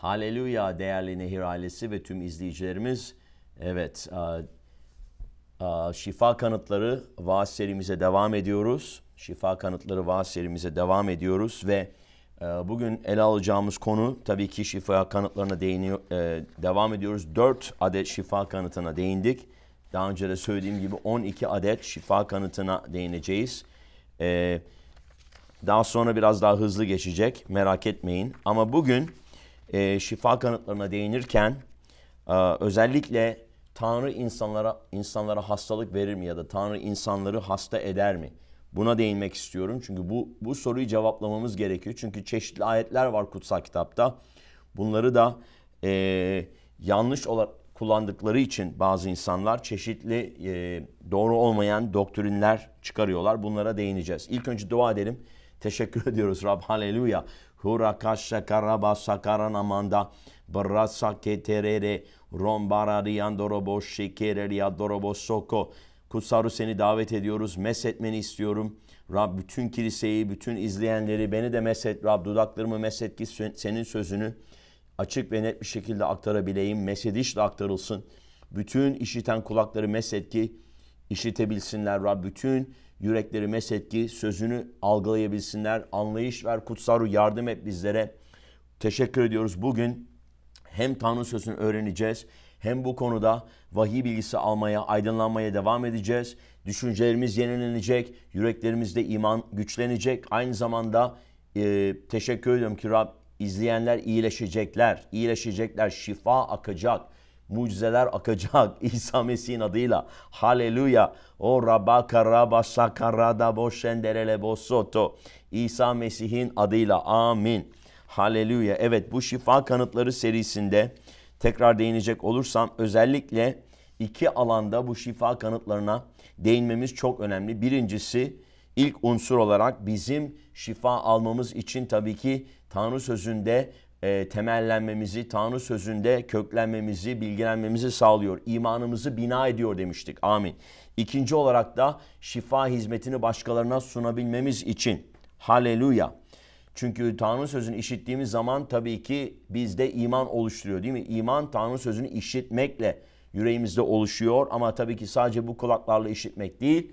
Haleluya değerli Nehir ailesi ve tüm izleyicilerimiz. Evet, a, a, şifa kanıtları vaaz serimize devam ediyoruz. Şifa kanıtları vaaz serimize devam ediyoruz ve e, bugün ele alacağımız konu tabii ki şifa kanıtlarına değiniyor, e, devam ediyoruz. 4 adet şifa kanıtına değindik. Daha önce de söylediğim gibi 12 adet şifa kanıtına değineceğiz. E, daha sonra biraz daha hızlı geçecek merak etmeyin. Ama bugün e, şifa kanıtlarına değinirken e, özellikle Tanrı insanlara insanlara hastalık verir mi ya da Tanrı insanları hasta eder mi? Buna değinmek istiyorum. Çünkü bu bu soruyu cevaplamamız gerekiyor. Çünkü çeşitli ayetler var kutsal kitapta. Bunları da e, yanlış olarak kullandıkları için bazı insanlar çeşitli e, doğru olmayan doktrinler çıkarıyorlar. Bunlara değineceğiz. İlk önce dua edelim. Teşekkür ediyoruz Rab. Haleluya. Hura kaşa karaba sakaran amanda. Brasa keterere rombarari yandorobo şekereri yandorobo soko. Kutsaru seni davet ediyoruz. Meshetmeni istiyorum. Rab bütün kiliseyi, bütün izleyenleri beni de meset Rab dudaklarımı meset ki senin sözünü açık ve net bir şekilde aktarabileyim. Mesedişle aktarılsın. Bütün işiten kulakları meset ki işitebilsinler Rab. Bütün yürekleri meset ki sözünü algılayabilsinler. Anlayış ver kutsaru yardım et bizlere. Teşekkür ediyoruz. Bugün hem Tanrı sözünü öğreneceğiz hem bu konuda vahiy bilgisi almaya, aydınlanmaya devam edeceğiz. Düşüncelerimiz yenilenecek, yüreklerimizde iman güçlenecek. Aynı zamanda e, teşekkür ediyorum ki Rab izleyenler iyileşecekler, iyileşecekler, şifa akacak mucizeler akacak İsa Mesih'in adıyla. Haleluya. O rabba karaba sakarada boşenderele bosoto. İsa Mesih'in adıyla. Amin. Haleluya. Evet bu şifa kanıtları serisinde tekrar değinecek olursam özellikle iki alanda bu şifa kanıtlarına değinmemiz çok önemli. Birincisi ilk unsur olarak bizim şifa almamız için tabii ki Tanrı sözünde e, temellenmemizi, Tanrı sözünde köklenmemizi, bilgilenmemizi sağlıyor. İmanımızı bina ediyor demiştik. Amin. İkinci olarak da şifa hizmetini başkalarına sunabilmemiz için. Haleluya. Çünkü Tanrı sözünü işittiğimiz zaman tabii ki bizde iman oluşturuyor değil mi? İman Tanrı sözünü işitmekle yüreğimizde oluşuyor ama tabii ki sadece bu kulaklarla işitmek değil,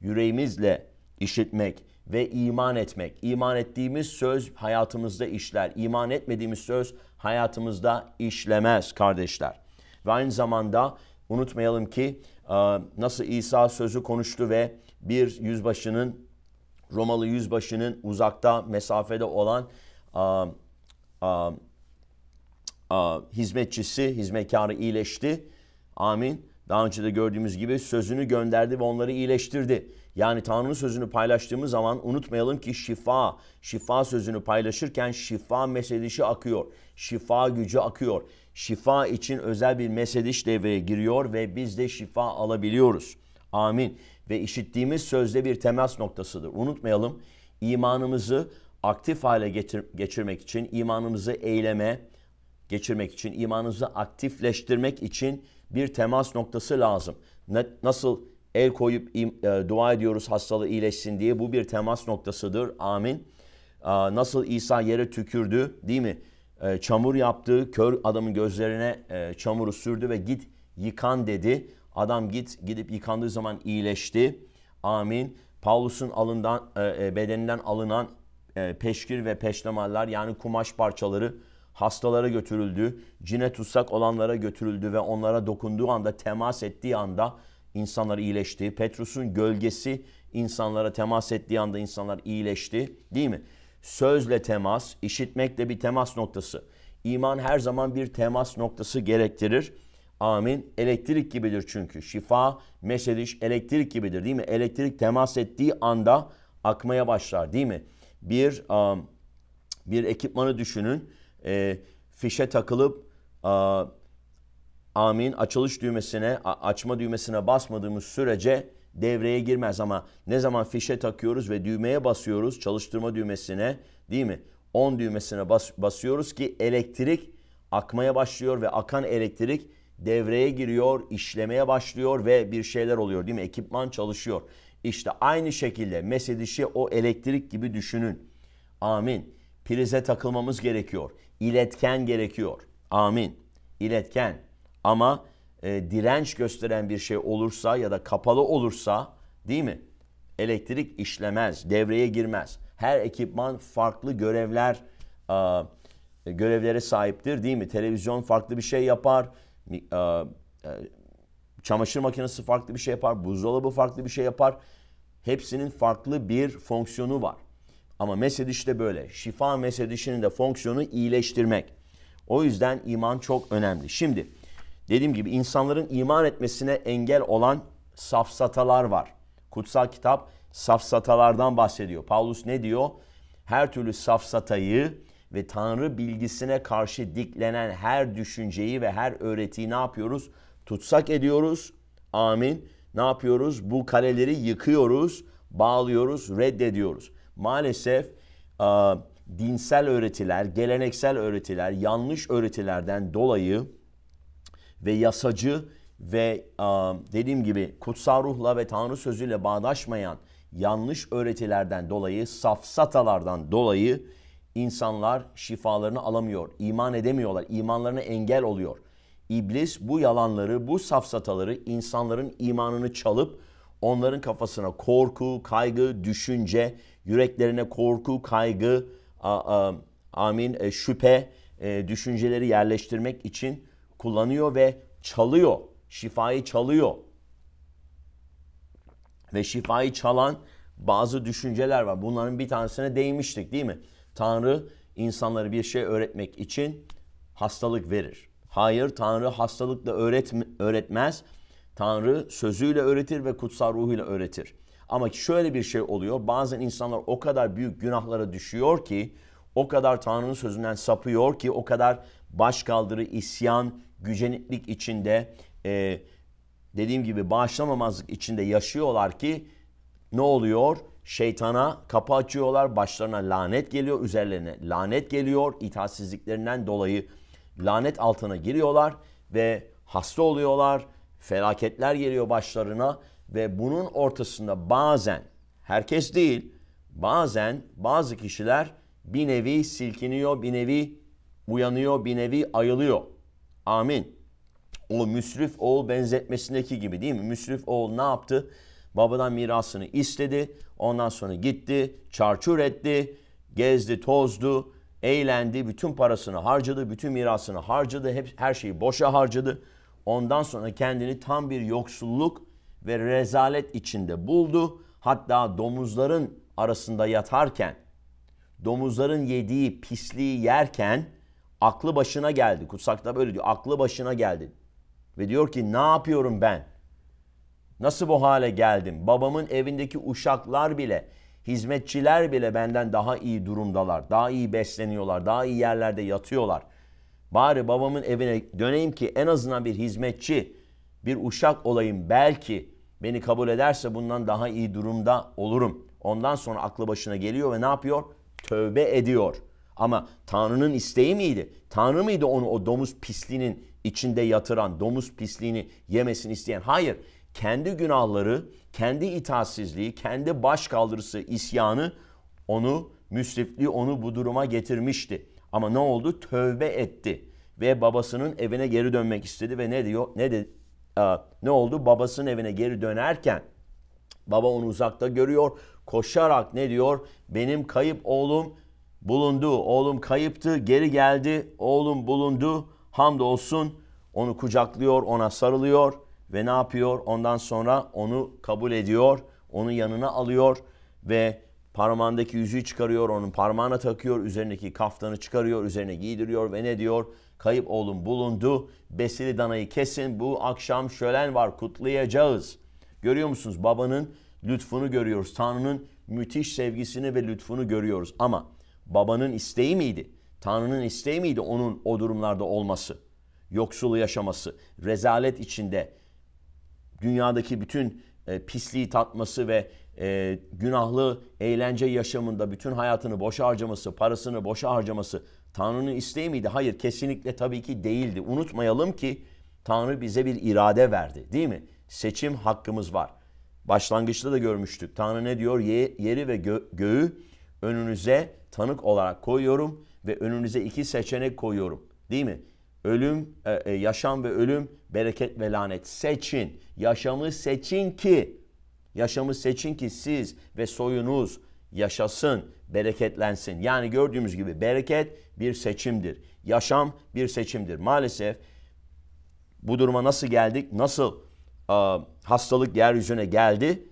yüreğimizle işitmek ve iman etmek. İman ettiğimiz söz hayatımızda işler. İman etmediğimiz söz hayatımızda işlemez kardeşler. Ve aynı zamanda unutmayalım ki e, nasıl İsa sözü konuştu ve bir yüzbaşının Romalı yüzbaşının uzakta mesafede olan a, a, hizmetçisi, hizmetkarı iyileşti. Amin. Daha önce de gördüğümüz gibi sözünü gönderdi ve onları iyileştirdi. Yani Tanrı'nın sözünü paylaştığımız zaman unutmayalım ki şifa, şifa sözünü paylaşırken şifa meselişi akıyor. Şifa gücü akıyor. Şifa için özel bir mesediş devreye giriyor ve biz de şifa alabiliyoruz. Amin. Ve işittiğimiz sözde bir temas noktasıdır. Unutmayalım imanımızı aktif hale getir, geçirmek için, imanımızı eyleme geçirmek için, imanımızı aktifleştirmek için bir temas noktası lazım. Nasıl el koyup e, dua ediyoruz hastalığı iyileşsin diye bu bir temas noktasıdır. Amin. Nasıl İsa yere tükürdü değil mi? E, çamur yaptı, kör adamın gözlerine e, çamuru sürdü ve git yıkan dedi. Adam git gidip yıkandığı zaman iyileşti. Amin. Paulus'un alından bedeninden alınan peşkir ve peştemallar yani kumaş parçaları hastalara götürüldü. Cine tutsak olanlara götürüldü ve onlara dokunduğu anda, temas ettiği anda insanlar iyileşti. Petrus'un gölgesi insanlara temas ettiği anda insanlar iyileşti. Değil mi? Sözle temas, işitmek de bir temas noktası. İman her zaman bir temas noktası gerektirir. Amin. Elektrik gibidir çünkü. Şifa, mesediş elektrik gibidir değil mi? Elektrik temas ettiği anda akmaya başlar değil mi? Bir um, bir ekipmanı düşünün. E, fişe takılıp uh, amin açılış düğmesine, açma düğmesine basmadığımız sürece devreye girmez ama ne zaman fişe takıyoruz ve düğmeye basıyoruz çalıştırma düğmesine değil mi? 10 düğmesine bas, basıyoruz ki elektrik akmaya başlıyor ve akan elektrik devreye giriyor, işlemeye başlıyor ve bir şeyler oluyor değil mi? Ekipman çalışıyor. İşte aynı şekilde mesedişi o elektrik gibi düşünün. Amin. prize takılmamız gerekiyor. İletken gerekiyor. Amin. İletken. Ama e, direnç gösteren bir şey olursa ya da kapalı olursa değil mi? Elektrik işlemez, devreye girmez. Her ekipman farklı görevler a, görevlere sahiptir değil mi? Televizyon farklı bir şey yapar. A, a, çamaşır makinesi farklı bir şey yapar. Buzdolabı farklı bir şey yapar. Hepsinin farklı bir fonksiyonu var. Ama mesediş de böyle. Şifa mesedişinin de fonksiyonu iyileştirmek. O yüzden iman çok önemli. Şimdi dediğim gibi insanların iman etmesine engel olan safsatalar var. Kutsal kitap safsatalardan bahsediyor. Paulus ne diyor? Her türlü safsatayı ve Tanrı bilgisine karşı diklenen her düşünceyi ve her öğretiyi ne yapıyoruz? Tutsak ediyoruz. Amin. Ne yapıyoruz? Bu kaleleri yıkıyoruz, bağlıyoruz, reddediyoruz. Maalesef dinsel öğretiler, geleneksel öğretiler, yanlış öğretilerden dolayı ve yasacı ve dediğim gibi kutsal ruhla ve Tanrı sözüyle bağdaşmayan yanlış öğretilerden dolayı, safsatalardan dolayı insanlar şifalarını alamıyor, iman edemiyorlar, imanlarına engel oluyor. İblis bu yalanları, bu safsataları insanların imanını çalıp onların kafasına korku, kaygı, düşünce, yüreklerine korku, kaygı, a, a, amin, e, şüphe e, düşünceleri yerleştirmek için kullanıyor ve çalıyor. Şifayı çalıyor. Ve şifayı çalan bazı düşünceler var. Bunların bir tanesine değinmiştik değil mi? Tanrı insanları bir şey öğretmek için hastalık verir. Hayır Tanrı hastalıkla öğretme, öğretmez. Tanrı sözüyle öğretir ve kutsal ruhuyla öğretir. Ama şöyle bir şey oluyor. Bazen insanlar o kadar büyük günahlara düşüyor ki, o kadar Tanrı'nın sözünden sapıyor ki, o kadar başkaldırı, isyan, güceniklik içinde, e, dediğim gibi bağışlamamazlık içinde yaşıyorlar ki ne oluyor? Şeytana kapı açıyorlar, başlarına lanet geliyor, üzerlerine lanet geliyor, itaatsizliklerinden dolayı lanet altına giriyorlar ve hasta oluyorlar, felaketler geliyor başlarına ve bunun ortasında bazen, herkes değil, bazen bazı kişiler bir nevi silkiniyor, bir nevi uyanıyor, bir nevi ayılıyor. Amin. O müsrif oğul benzetmesindeki gibi değil mi? Müsrif oğul ne yaptı? Babadan mirasını istedi. Ondan sonra gitti, çarçur etti, gezdi, tozdu, eğlendi, bütün parasını harcadı, bütün mirasını harcadı, hep her şeyi boşa harcadı. Ondan sonra kendini tam bir yoksulluk ve rezalet içinde buldu. Hatta domuzların arasında yatarken, domuzların yediği pisliği yerken aklı başına geldi. Kutsakta böyle diyor. Aklı başına geldi. Ve diyor ki ne yapıyorum ben? Nasıl bu hale geldim? Babamın evindeki uşaklar bile, hizmetçiler bile benden daha iyi durumdalar. Daha iyi besleniyorlar. Daha iyi yerlerde yatıyorlar. Bari babamın evine döneyim ki en azından bir hizmetçi, bir uşak olayım. Belki beni kabul ederse bundan daha iyi durumda olurum. Ondan sonra aklı başına geliyor ve ne yapıyor? Tövbe ediyor. Ama Tanrı'nın isteği miydi? Tanrı mıydı onu o domuz pisliğinin içinde yatıran, domuz pisliğini yemesini isteyen? Hayır. Kendi günahları, kendi itaatsizliği, kendi baş kaldırısı, isyanı onu, müsrifliği onu bu duruma getirmişti. Ama ne oldu? Tövbe etti ve babasının evine geri dönmek istedi ve ne diyor? Ne de ne oldu? Babasının evine geri dönerken baba onu uzakta görüyor. Koşarak ne diyor? Benim kayıp oğlum bulundu. Oğlum kayıptı, geri geldi. Oğlum bulundu. Hamdolsun. Onu kucaklıyor, ona sarılıyor ve ne yapıyor? Ondan sonra onu kabul ediyor. Onu yanına alıyor ve parmağındaki yüzüğü çıkarıyor, onun parmağına takıyor, üzerindeki kaftanı çıkarıyor, üzerine giydiriyor ve ne diyor? Kayıp oğlum bulundu. Besili danayı kesin. Bu akşam şölen var, kutlayacağız. Görüyor musunuz? Babanın lütfunu görüyoruz. Tanrı'nın müthiş sevgisini ve lütfunu görüyoruz. Ama babanın isteği miydi? Tanrı'nın isteği miydi onun o durumlarda olması? Yoksulu yaşaması, rezalet içinde, dünyadaki bütün e, pisliği tatması ve e, günahlı eğlence yaşamında bütün hayatını boşa harcaması, parasını boşa harcaması Tanrı'nın isteği miydi? Hayır kesinlikle tabii ki değildi. Unutmayalım ki Tanrı bize bir irade verdi değil mi? Seçim hakkımız var. Başlangıçta da görmüştük. Tanrı ne diyor? Ye, yeri ve gö- göğü önünüze tanık olarak koyuyorum ve önünüze iki seçenek koyuyorum. Değil mi? Ölüm, e, e, yaşam ve ölüm, bereket ve lanet. Seçin. Yaşamı seçin ki, yaşamı seçin ki siz ve soyunuz yaşasın, bereketlensin. Yani gördüğümüz gibi bereket bir seçimdir. Yaşam bir seçimdir. Maalesef bu duruma nasıl geldik? Nasıl e, hastalık yeryüzüne geldi?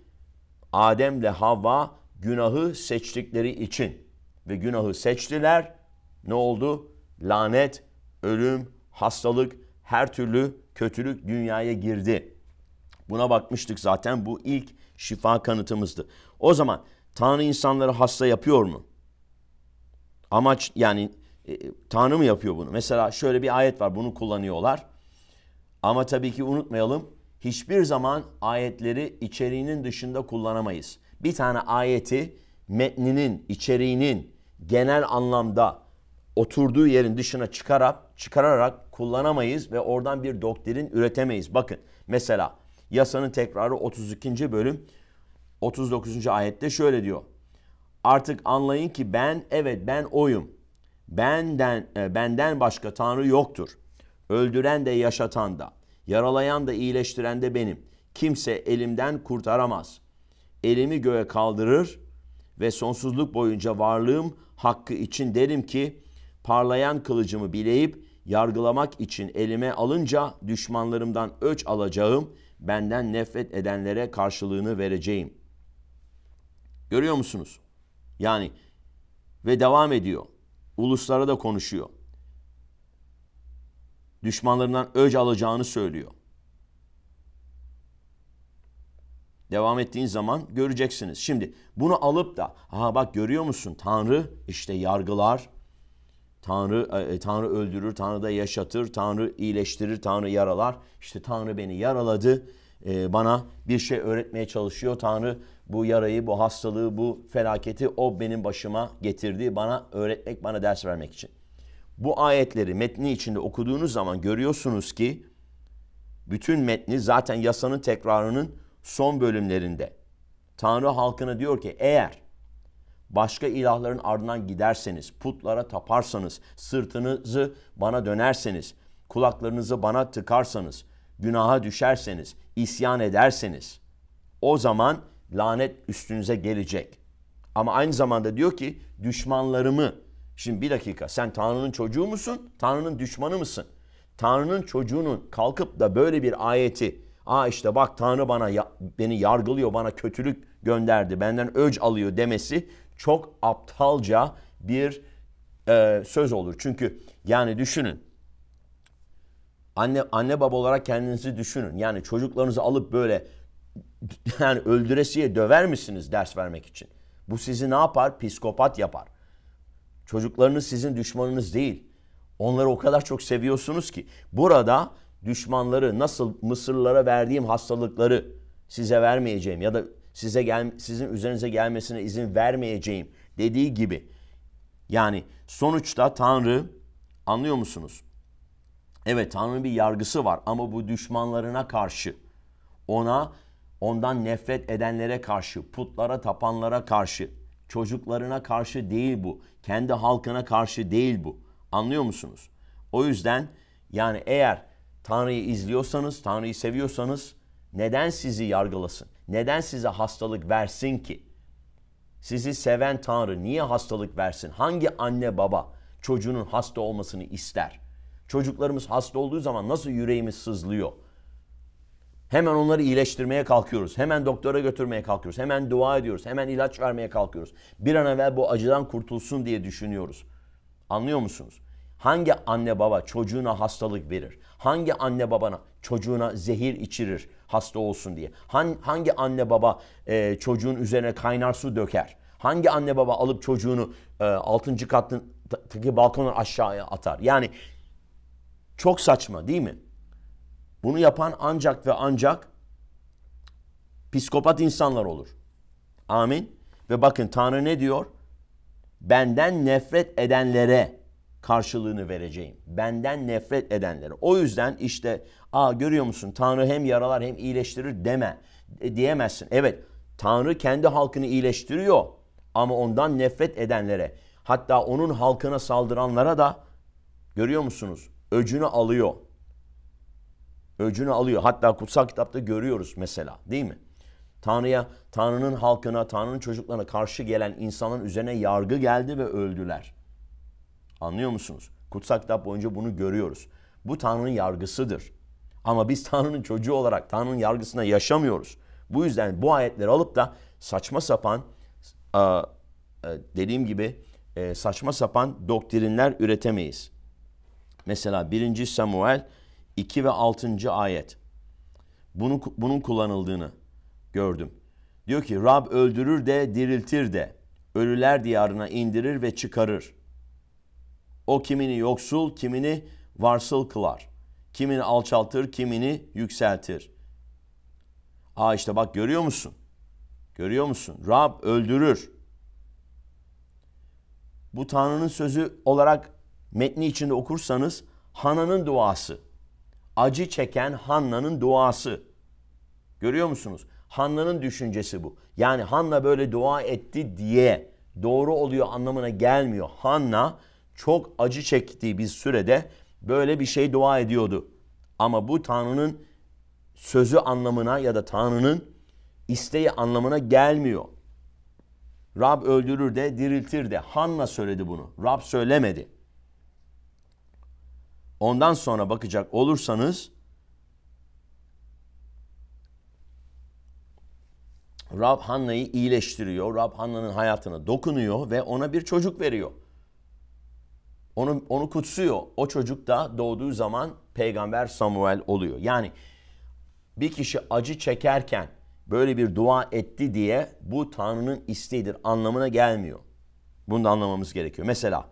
Adem ile Havva günahı seçtikleri için ve günahı seçtiler. Ne oldu? Lanet, ölüm, hastalık, her türlü kötülük dünyaya girdi. Buna bakmıştık zaten bu ilk şifa kanıtımızdı. O zaman Tanrı insanları hasta yapıyor mu? Amaç yani e, Tanrı mı yapıyor bunu? Mesela şöyle bir ayet var bunu kullanıyorlar. Ama tabii ki unutmayalım hiçbir zaman ayetleri içeriğinin dışında kullanamayız. Bir tane ayeti metninin, içeriğinin genel anlamda oturduğu yerin dışına çıkarak, çıkararak kullanamayız ve oradan bir doktrin üretemeyiz. Bakın mesela yasanın tekrarı 32. bölüm 39. ayette şöyle diyor. Artık anlayın ki ben evet ben oyum. Benden e, benden başka tanrı yoktur. Öldüren de yaşatan da, yaralayan da iyileştiren de benim. Kimse elimden kurtaramaz. Elimi göğe kaldırır ve sonsuzluk boyunca varlığım hakkı için derim ki parlayan kılıcımı bileyip yargılamak için elime alınca düşmanlarımdan öç alacağım, benden nefret edenlere karşılığını vereceğim. Görüyor musunuz? Yani ve devam ediyor. Uluslara da konuşuyor. Düşmanlarından öc alacağını söylüyor. Devam ettiğin zaman göreceksiniz. Şimdi bunu alıp da ha bak görüyor musun Tanrı işte yargılar, Tanrı e, Tanrı öldürür, Tanrı da yaşatır, Tanrı iyileştirir, Tanrı yaralar. İşte Tanrı beni yaraladı, e, bana bir şey öğretmeye çalışıyor. Tanrı bu yarayı, bu hastalığı, bu felaketi o benim başıma getirdi. Bana öğretmek, bana ders vermek için. Bu ayetleri metni içinde okuduğunuz zaman görüyorsunuz ki bütün metni zaten yasanın tekrarının son bölümlerinde. Tanrı halkına diyor ki eğer başka ilahların ardından giderseniz, putlara taparsanız, sırtınızı bana dönerseniz, kulaklarınızı bana tıkarsanız, günaha düşerseniz, isyan ederseniz o zaman lanet üstünüze gelecek. Ama aynı zamanda diyor ki düşmanlarımı Şimdi bir dakika sen Tanrı'nın çocuğu musun? Tanrı'nın düşmanı mısın? Tanrı'nın çocuğunun kalkıp da böyle bir ayeti Aa işte bak Tanrı bana beni yargılıyor, bana kötülük gönderdi, benden öc alıyor demesi çok aptalca bir e, söz olur. Çünkü yani düşünün. Anne anne baba olarak kendinizi düşünün. Yani çocuklarınızı alıp böyle yani öldüresiye döver misiniz ders vermek için? Bu sizi ne yapar? Psikopat yapar. Çocuklarınız sizin düşmanınız değil. Onları o kadar çok seviyorsunuz ki. Burada düşmanları nasıl Mısırlılara verdiğim hastalıkları size vermeyeceğim ya da size gel sizin üzerinize gelmesine izin vermeyeceğim dediği gibi. Yani sonuçta Tanrı anlıyor musunuz? Evet Tanrı'nın bir yargısı var ama bu düşmanlarına karşı ona ondan nefret edenlere karşı, putlara tapanlara karşı, çocuklarına karşı değil bu. Kendi halkına karşı değil bu. Anlıyor musunuz? O yüzden yani eğer Tanrı'yı izliyorsanız, Tanrı'yı seviyorsanız neden sizi yargılasın? Neden size hastalık versin ki? Sizi seven Tanrı niye hastalık versin? Hangi anne baba çocuğunun hasta olmasını ister? Çocuklarımız hasta olduğu zaman nasıl yüreğimiz sızlıyor? Hemen onları iyileştirmeye kalkıyoruz. Hemen doktora götürmeye kalkıyoruz. Hemen dua ediyoruz. Hemen ilaç vermeye kalkıyoruz. Bir an evvel bu acıdan kurtulsun diye düşünüyoruz. Anlıyor musunuz? Hangi anne baba çocuğuna hastalık verir? Hangi anne babana çocuğuna zehir içirir hasta olsun diye? Hangi anne baba e, çocuğun üzerine kaynar su döker? Hangi anne baba alıp çocuğunu e, 6. kattaki balkondan aşağıya atar? Yani çok saçma değil mi? Bunu yapan ancak ve ancak psikopat insanlar olur. Amin. Ve bakın Tanrı ne diyor? Benden nefret edenlere karşılığını vereceğim. Benden nefret edenlere. O yüzden işte aa görüyor musun Tanrı hem yaralar hem iyileştirir deme. E, diyemezsin. Evet Tanrı kendi halkını iyileştiriyor ama ondan nefret edenlere Hatta onun halkına saldıranlara da görüyor musunuz? Öcünü alıyor. Öcünü alıyor. Hatta kutsal kitapta görüyoruz mesela değil mi? Tanrı'ya, Tanrı'nın halkına, Tanrı'nın çocuklarına karşı gelen insanın üzerine yargı geldi ve öldüler. Anlıyor musunuz? Kutsal kitap boyunca bunu görüyoruz. Bu Tanrı'nın yargısıdır. Ama biz Tanrı'nın çocuğu olarak Tanrı'nın yargısına yaşamıyoruz. Bu yüzden bu ayetleri alıp da saçma sapan dediğim gibi saçma sapan doktrinler üretemeyiz. Mesela 1. Samuel 2 ve 6. ayet. Bunu, bunun kullanıldığını gördüm. Diyor ki Rab öldürür de diriltir de ölüler diyarına indirir ve çıkarır. O kimini yoksul, kimini varsıl kılar. Kimini alçaltır, kimini yükseltir. Aa işte bak görüyor musun? Görüyor musun? Rab öldürür. Bu Tanrı'nın sözü olarak metni içinde okursanız Hana'nın duası. Acı çeken Hanna'nın duası. Görüyor musunuz? Hanna'nın düşüncesi bu. Yani Hanna böyle dua etti diye doğru oluyor anlamına gelmiyor. Hanna çok acı çektiği bir sürede böyle bir şey dua ediyordu. Ama bu Tanrı'nın sözü anlamına ya da Tanrı'nın isteği anlamına gelmiyor. Rab öldürür de diriltir de. Hanna söyledi bunu. Rab söylemedi. Ondan sonra bakacak olursanız Rab Hanna'yı iyileştiriyor. Rab Hanna'nın hayatına dokunuyor ve ona bir çocuk veriyor. Onu, onu kutsuyor. O çocuk da doğduğu zaman peygamber Samuel oluyor. Yani bir kişi acı çekerken böyle bir dua etti diye bu Tanrı'nın isteğidir anlamına gelmiyor. Bunu da anlamamız gerekiyor. Mesela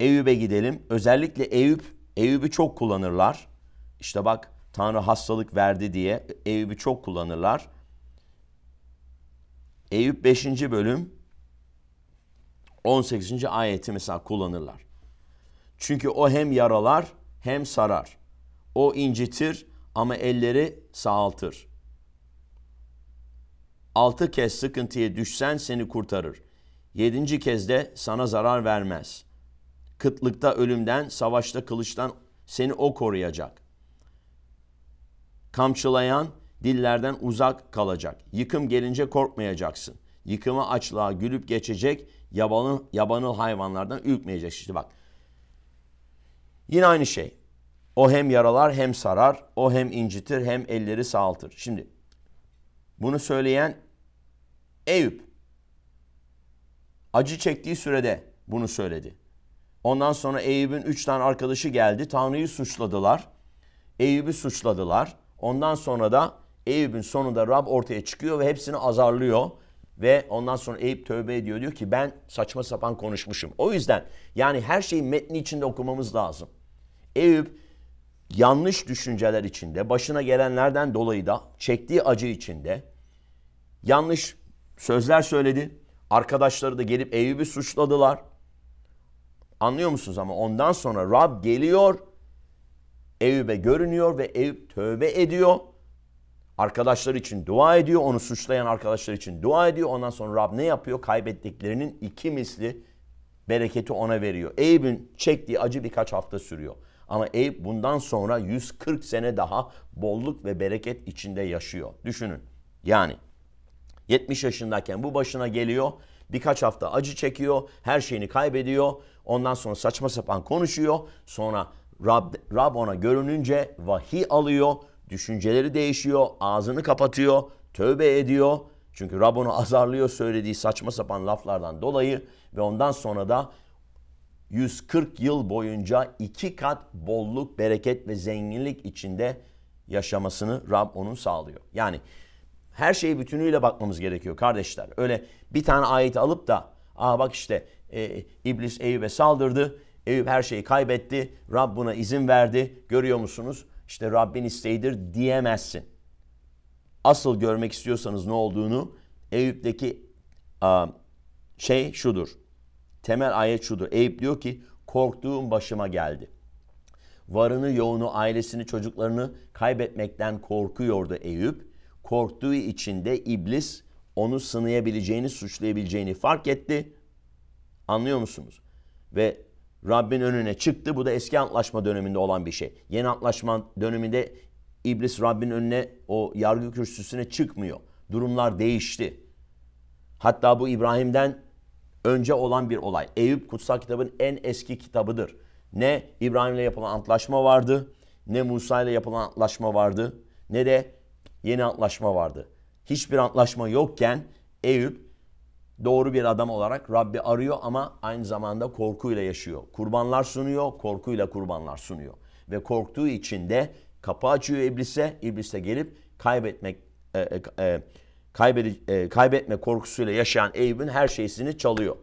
Eyüp'e gidelim. Özellikle Eyüp, Eyüp'ü çok kullanırlar. İşte bak Tanrı hastalık verdi diye Eyüp'ü çok kullanırlar. Eyüp 5. bölüm 18. ayeti mesela kullanırlar. Çünkü o hem yaralar hem sarar. O incitir ama elleri sağaltır. Altı kez sıkıntıya düşsen seni kurtarır. Yedinci kez de sana zarar vermez. Kıtlıkta ölümden, savaşta kılıçtan seni o koruyacak. Kamçılayan dillerden uzak kalacak. Yıkım gelince korkmayacaksın. Yıkıma açlığa gülüp geçecek. Yabanıl, yabanıl hayvanlardan ürkmeyecek. İşte bak. Yine aynı şey. O hem yaralar hem sarar. O hem incitir hem elleri sağaltır. Şimdi bunu söyleyen Eyüp. Acı çektiği sürede bunu söyledi. Ondan sonra Eyüp'ün üç tane arkadaşı geldi. Tanrı'yı suçladılar. Eyüp'ü suçladılar. Ondan sonra da Eyüp'ün sonunda Rab ortaya çıkıyor ve hepsini azarlıyor. Ve ondan sonra Eyüp tövbe ediyor. Diyor ki ben saçma sapan konuşmuşum. O yüzden yani her şeyi metni içinde okumamız lazım. Eyüp yanlış düşünceler içinde, başına gelenlerden dolayı da çektiği acı içinde yanlış sözler söyledi. Arkadaşları da gelip Eyüp'ü suçladılar. Anlıyor musunuz ama ondan sonra Rab geliyor, Eyüp'e görünüyor ve Eyüp tövbe ediyor. Arkadaşlar için dua ediyor, onu suçlayan arkadaşlar için dua ediyor. Ondan sonra Rab ne yapıyor? Kaybettiklerinin iki misli bereketi ona veriyor. Eyüp'ün çektiği acı birkaç hafta sürüyor. Ama Eyüp bundan sonra 140 sene daha bolluk ve bereket içinde yaşıyor. Düşünün. Yani 70 yaşındayken bu başına geliyor. Birkaç hafta acı çekiyor. Her şeyini kaybediyor. Ondan sonra saçma sapan konuşuyor. Sonra Rab, Rab ona görününce vahiy alıyor. Düşünceleri değişiyor. Ağzını kapatıyor. Tövbe ediyor. Çünkü Rab onu azarlıyor söylediği saçma sapan laflardan dolayı. Ve ondan sonra da 140 yıl boyunca iki kat bolluk, bereket ve zenginlik içinde yaşamasını Rab onun sağlıyor. Yani her şeyi bütünüyle bakmamız gerekiyor kardeşler. Öyle bir tane ayeti alıp da aa bak işte e, iblis Eyüp'e saldırdı. Eyüp her şeyi kaybetti. Rab buna izin verdi. Görüyor musunuz? İşte Rabbin isteğidir diyemezsin. Asıl görmek istiyorsanız ne olduğunu Eyüp'teki şey şudur. Temel ayet şudur. Eyüp diyor ki korktuğum başıma geldi. Varını, yoğunu, ailesini, çocuklarını kaybetmekten korkuyordu Eyüp korktuğu için de iblis onu sınayabileceğini, suçlayabileceğini fark etti. Anlıyor musunuz? Ve Rabbin önüne çıktı. Bu da eski antlaşma döneminde olan bir şey. Yeni antlaşma döneminde iblis Rabbin önüne o yargı kürsüsüne çıkmıyor. Durumlar değişti. Hatta bu İbrahim'den önce olan bir olay. Eyüp kutsal kitabın en eski kitabıdır. Ne İbrahim'le yapılan antlaşma vardı, ne Musa ile yapılan antlaşma vardı, ne de yeni antlaşma vardı. Hiçbir antlaşma yokken Eyüp doğru bir adam olarak Rabbi arıyor ama aynı zamanda korkuyla yaşıyor. Kurbanlar sunuyor, korkuyla kurbanlar sunuyor. Ve korktuğu için de kapı açıyor iblise, iblis de gelip kaybetmek e, e, e, kaybede, e, kaybetme korkusuyla yaşayan Eyüp'ün her şeysini çalıyor.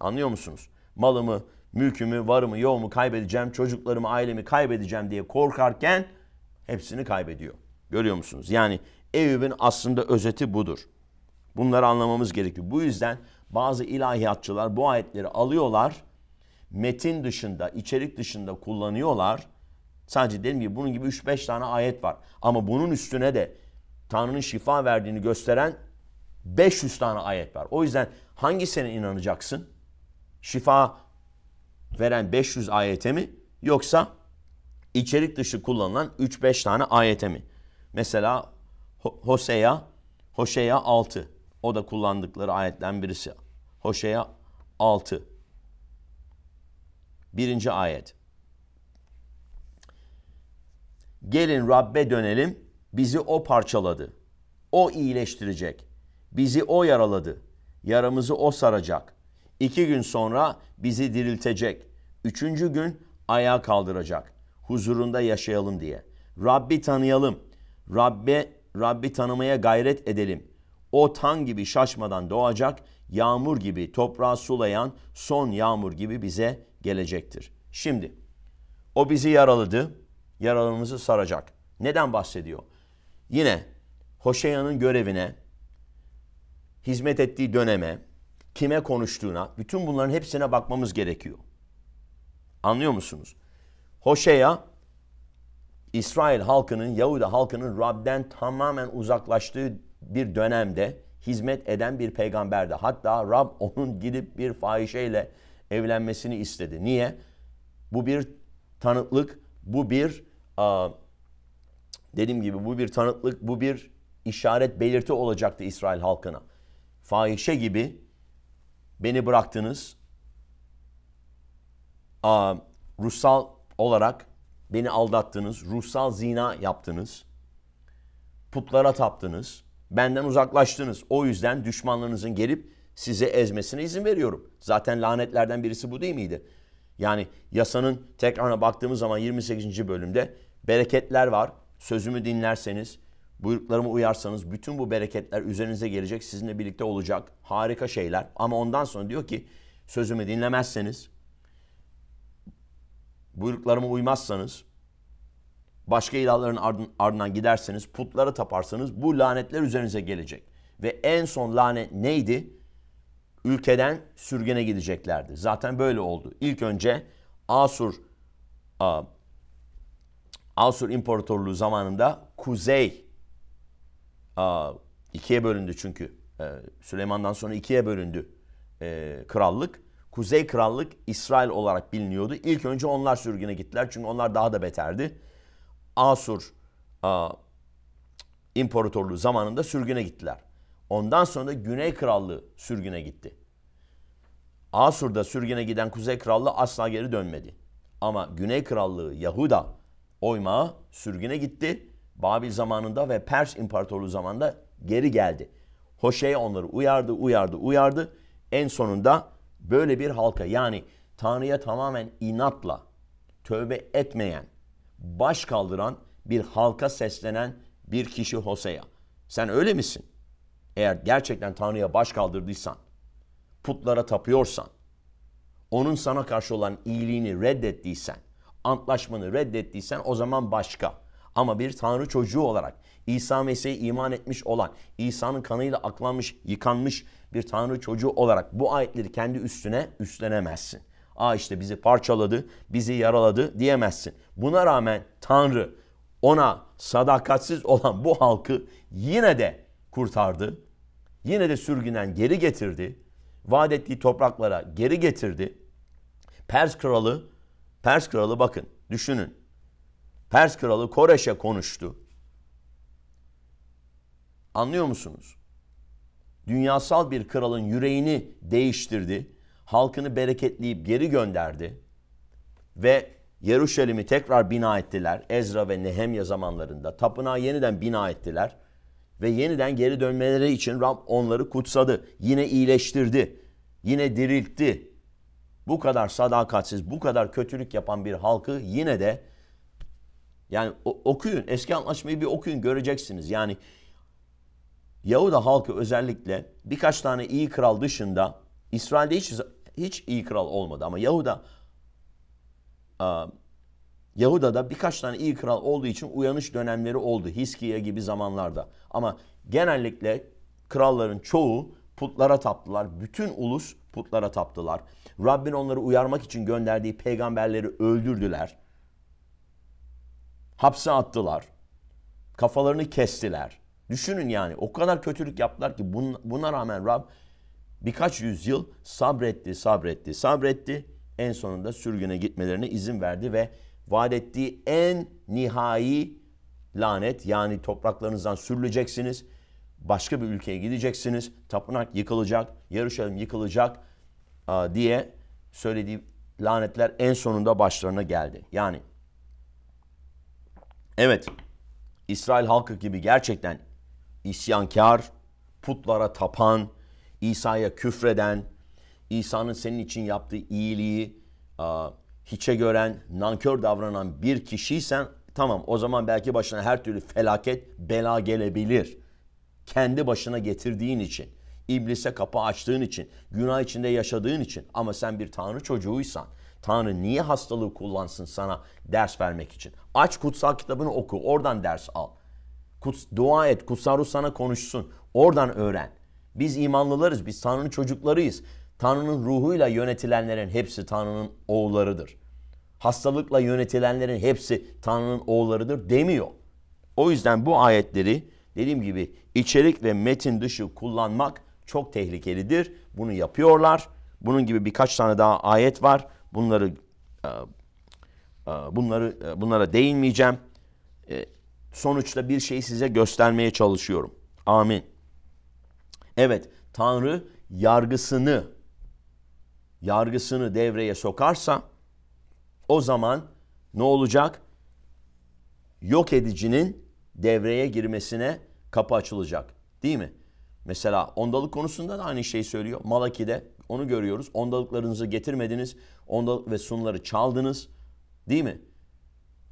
Anlıyor musunuz? Malımı, mülkümü, varımı, yoğumu kaybedeceğim, çocuklarımı, ailemi kaybedeceğim diye korkarken hepsini kaybediyor. Görüyor musunuz? Yani Eyüp'ün aslında özeti budur. Bunları anlamamız gerekiyor. Bu yüzden bazı ilahiyatçılar bu ayetleri alıyorlar, metin dışında, içerik dışında kullanıyorlar. Sadece dediğim gibi bunun gibi 3-5 tane ayet var. Ama bunun üstüne de Tanrı'nın şifa verdiğini gösteren 500 tane ayet var. O yüzden hangisine inanacaksın? Şifa veren 500 ayete mi yoksa içerik dışı kullanılan 3-5 tane ayete mi? Mesela Hosea, Hoşeya 6. O da kullandıkları ayetten birisi. Hoşeya 6. Birinci ayet. Gelin Rabbe dönelim. Bizi O parçaladı. O iyileştirecek. Bizi O yaraladı. Yaramızı O saracak. İki gün sonra bizi diriltecek. Üçüncü gün ayağa kaldıracak. Huzurunda yaşayalım diye. Rabbi tanıyalım. Rabbe, Rabbi tanımaya gayret edelim. O tan gibi şaşmadan doğacak, yağmur gibi toprağı sulayan son yağmur gibi bize gelecektir. Şimdi o bizi yaraladı, yaralarımızı saracak. Neden bahsediyor? Yine Hoşeya'nın görevine, hizmet ettiği döneme, kime konuştuğuna, bütün bunların hepsine bakmamız gerekiyor. Anlıyor musunuz? Hoşeya, İsrail halkının, Yahuda halkının Rab'den tamamen uzaklaştığı bir dönemde hizmet eden bir peygamberdi. Hatta Rab onun gidip bir fahişeyle evlenmesini istedi. Niye? Bu bir tanıklık, bu bir a, dediğim gibi bu bir tanıklık, bu bir işaret belirti olacaktı İsrail halkına. Fahişe gibi beni bıraktınız. A, ruhsal olarak beni aldattınız, ruhsal zina yaptınız. Putlara taptınız. Benden uzaklaştınız. O yüzden düşmanlarınızın gelip size ezmesine izin veriyorum. Zaten lanetlerden birisi bu değil miydi? Yani yasanın tekrarına baktığımız zaman 28. bölümde bereketler var. Sözümü dinlerseniz, buyruklarımı uyarsanız bütün bu bereketler üzerinize gelecek, sizinle birlikte olacak. Harika şeyler. Ama ondan sonra diyor ki sözümü dinlemezseniz, buyruklarıma uymazsanız, başka ilahların ardından giderseniz, putlara taparsanız bu lanetler üzerinize gelecek. Ve en son lanet neydi? Ülkeden sürgene gideceklerdi. Zaten böyle oldu. İlk önce Asur Asur İmparatorluğu zamanında kuzey ikiye bölündü çünkü. E, Süleyman'dan sonra ikiye bölündü e, krallık. Kuzey krallık İsrail olarak biliniyordu. İlk önce onlar sürgüne gittiler çünkü onlar daha da beterdi. Asur a, İmparatorluğu zamanında sürgüne gittiler. Ondan sonra da Güney Krallığı sürgüne gitti. Asur'da sürgüne giden Kuzey Krallığı asla geri dönmedi. Ama Güney Krallığı Yahuda oymağı sürgüne gitti. Babil zamanında ve Pers İmparatorluğu zamanında geri geldi. Hoşe'ye onları uyardı, uyardı, uyardı. En sonunda böyle bir halka yani Tanrı'ya tamamen inatla tövbe etmeyen, baş kaldıran bir halka seslenen bir kişi Hosea. Sen öyle misin? Eğer gerçekten Tanrı'ya baş kaldırdıysan, putlara tapıyorsan, onun sana karşı olan iyiliğini reddettiysen, antlaşmanı reddettiysen o zaman başka. Ama bir Tanrı çocuğu olarak İsa Mesih'e iman etmiş olan, İsa'nın kanıyla aklanmış, yıkanmış bir Tanrı çocuğu olarak bu ayetleri kendi üstüne üstlenemezsin. Aa işte bizi parçaladı, bizi yaraladı diyemezsin. Buna rağmen Tanrı ona sadakatsiz olan bu halkı yine de kurtardı. Yine de sürgünden geri getirdi vaat ettiği topraklara geri getirdi. Pers kralı, Pers kralı bakın düşünün. Pers kralı Koreş'e konuştu. Anlıyor musunuz? Dünyasal bir kralın yüreğini değiştirdi. Halkını bereketleyip geri gönderdi. Ve Yeruşalim'i tekrar bina ettiler. Ezra ve Nehemya zamanlarında. Tapınağı yeniden bina ettiler. Ve yeniden geri dönmeleri için Rab onları kutsadı. Yine iyileştirdi. Yine diriltti. Bu kadar sadakatsiz, bu kadar kötülük yapan bir halkı yine de yani okuyun, eski antlaşmayı bir okuyun göreceksiniz. Yani Yahuda halkı özellikle birkaç tane iyi kral dışında İsrail'de hiç hiç iyi kral olmadı ama Yahuda Yahuda'da birkaç tane iyi kral olduğu için uyanış dönemleri oldu. Hiskiye gibi zamanlarda. Ama genellikle kralların çoğu putlara taptılar. Bütün ulus putlara taptılar. Rabbin onları uyarmak için gönderdiği peygamberleri öldürdüler. Hapse attılar. Kafalarını kestiler. Düşünün yani o kadar kötülük yaptılar ki buna rağmen Rab birkaç yüzyıl sabretti, sabretti, sabretti. En sonunda sürgüne gitmelerine izin verdi ve vaat ettiği en nihai lanet yani topraklarınızdan sürüleceksiniz. Başka bir ülkeye gideceksiniz. Tapınak yıkılacak, Yarışalım yıkılacak diye söylediği lanetler en sonunda başlarına geldi. Yani evet İsrail halkı gibi gerçekten isyankar, putlara tapan, İsa'ya küfreden, İsa'nın senin için yaptığı iyiliği hiçe gören, nankör davranan bir kişiysen tamam o zaman belki başına her türlü felaket, bela gelebilir. Kendi başına getirdiğin için, iblise kapı açtığın için, günah içinde yaşadığın için ama sen bir Tanrı çocuğuysan, Tanrı niye hastalığı kullansın sana ders vermek için? Aç kutsal kitabını oku, oradan ders al. Kuts, dua et, kutsal ruh sana konuşsun. Oradan öğren. Biz imanlılarız, biz Tanrı'nın çocuklarıyız. Tanrı'nın ruhuyla yönetilenlerin hepsi Tanrı'nın oğullarıdır. Hastalıkla yönetilenlerin hepsi Tanrı'nın oğullarıdır demiyor. O yüzden bu ayetleri dediğim gibi içerik ve metin dışı kullanmak çok tehlikelidir. Bunu yapıyorlar. Bunun gibi birkaç tane daha ayet var. Bunları e, e, bunları e, bunlara değinmeyeceğim. Sonuçta bir şeyi size göstermeye çalışıyorum. Amin. Evet, Tanrı yargısını yargısını devreye sokarsa o zaman ne olacak? Yok edicinin devreye girmesine kapı açılacak. Değil mi? Mesela ondalık konusunda da aynı şeyi söylüyor. Malaki'de onu görüyoruz. Ondalıklarınızı getirmediniz. Ondalık ve sunları çaldınız. Değil mi?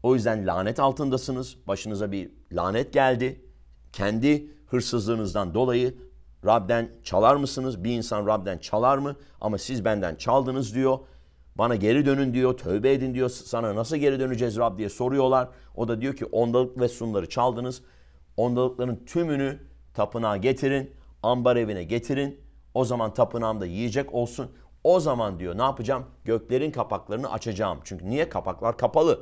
O yüzden lanet altındasınız. Başınıza bir lanet geldi. Kendi hırsızlığınızdan dolayı Rab'den çalar mısınız? Bir insan Rab'den çalar mı? Ama siz benden çaldınız diyor. Bana geri dönün diyor, tövbe edin diyor. Sana nasıl geri döneceğiz Rab diye soruyorlar. O da diyor ki ondalık ve sunları çaldınız. Ondalıkların tümünü tapınağa getirin, ambar evine getirin. O zaman tapınağımda yiyecek olsun. O zaman diyor ne yapacağım? Göklerin kapaklarını açacağım. Çünkü niye? Kapaklar kapalı.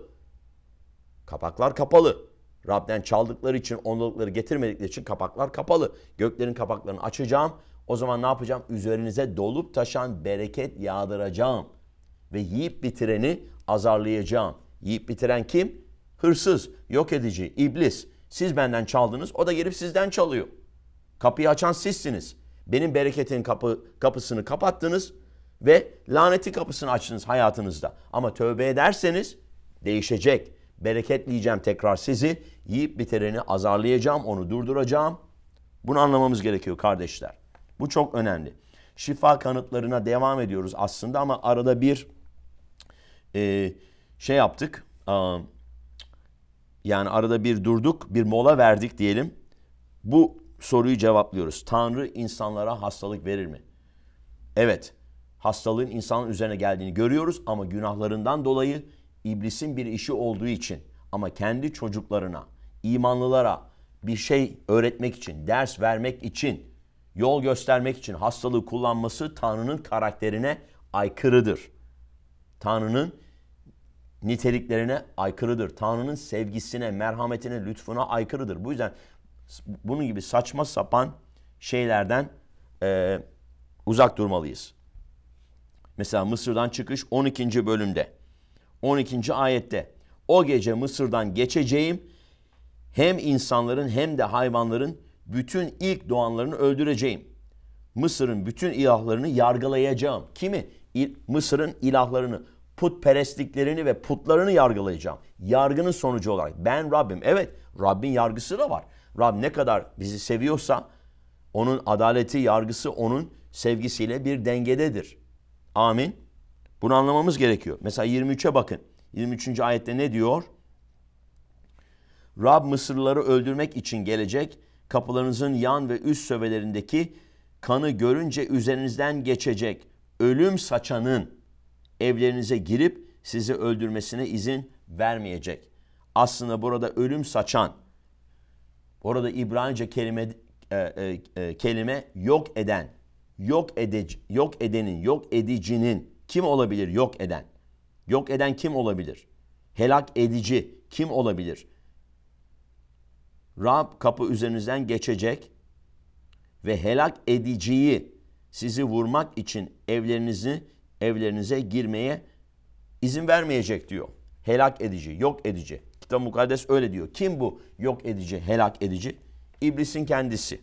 Kapaklar kapalı. Rab'den çaldıkları için ondalıkları getirmedikleri için kapaklar kapalı. Göklerin kapaklarını açacağım. O zaman ne yapacağım? Üzerinize dolup taşan bereket yağdıracağım. Ve yiyip bitireni azarlayacağım. Yiyip bitiren kim? Hırsız, yok edici, iblis. Siz benden çaldınız, o da gelip sizden çalıyor. Kapıyı açan sizsiniz. Benim bereketin kapı, kapısını kapattınız ve laneti kapısını açtınız hayatınızda. Ama tövbe ederseniz değişecek. Bereketleyeceğim tekrar sizi. Yiyip bitireni azarlayacağım, onu durduracağım. Bunu anlamamız gerekiyor kardeşler. Bu çok önemli. Şifa kanıtlarına devam ediyoruz aslında ama arada bir e, şey yaptık. Yani arada bir durduk, bir mola verdik diyelim. Bu soruyu cevaplıyoruz. Tanrı insanlara hastalık verir mi? Evet, hastalığın insanın üzerine geldiğini görüyoruz ama günahlarından dolayı iblisin bir işi olduğu için ama kendi çocuklarına, imanlılara bir şey öğretmek için, ders vermek için, yol göstermek için hastalığı kullanması Tanrı'nın karakterine aykırıdır. Tanrı'nın niteliklerine aykırıdır. Tanrı'nın sevgisine, merhametine, lütfuna aykırıdır. Bu yüzden bunun gibi saçma sapan şeylerden e, Uzak durmalıyız. Mesela Mısır'dan çıkış 12. bölümde. 12. ayette. O gece Mısır'dan geçeceğim. Hem insanların hem de hayvanların bütün ilk doğanlarını öldüreceğim. Mısır'ın bütün ilahlarını yargılayacağım. Kimi? Mısır'ın ilahlarını, putperestliklerini ve putlarını yargılayacağım. Yargının sonucu olarak. Ben Rabbim. Evet, Rabbin yargısı da var. Rab ne kadar bizi seviyorsa onun adaleti, yargısı onun sevgisiyle bir dengededir. Amin. Bunu anlamamız gerekiyor. Mesela 23'e bakın. 23. ayette ne diyor? Rab Mısırlıları öldürmek için gelecek. Kapılarınızın yan ve üst sövelerindeki kanı görünce üzerinizden geçecek. Ölüm saçanın evlerinize girip sizi öldürmesine izin vermeyecek. Aslında burada ölüm saçan, orada İbranice kelime e, e, e, kelime yok eden, yok edici, yok edenin, yok edicinin kim olabilir yok eden? Yok eden kim olabilir? Helak edici kim olabilir? Rab kapı üzerinizden geçecek ve helak ediciyi sizi vurmak için evlerinizi evlerinize girmeye izin vermeyecek diyor. Helak edici, yok edici. Kitap mukaddes öyle diyor. Kim bu yok edici, helak edici? İblisin kendisi.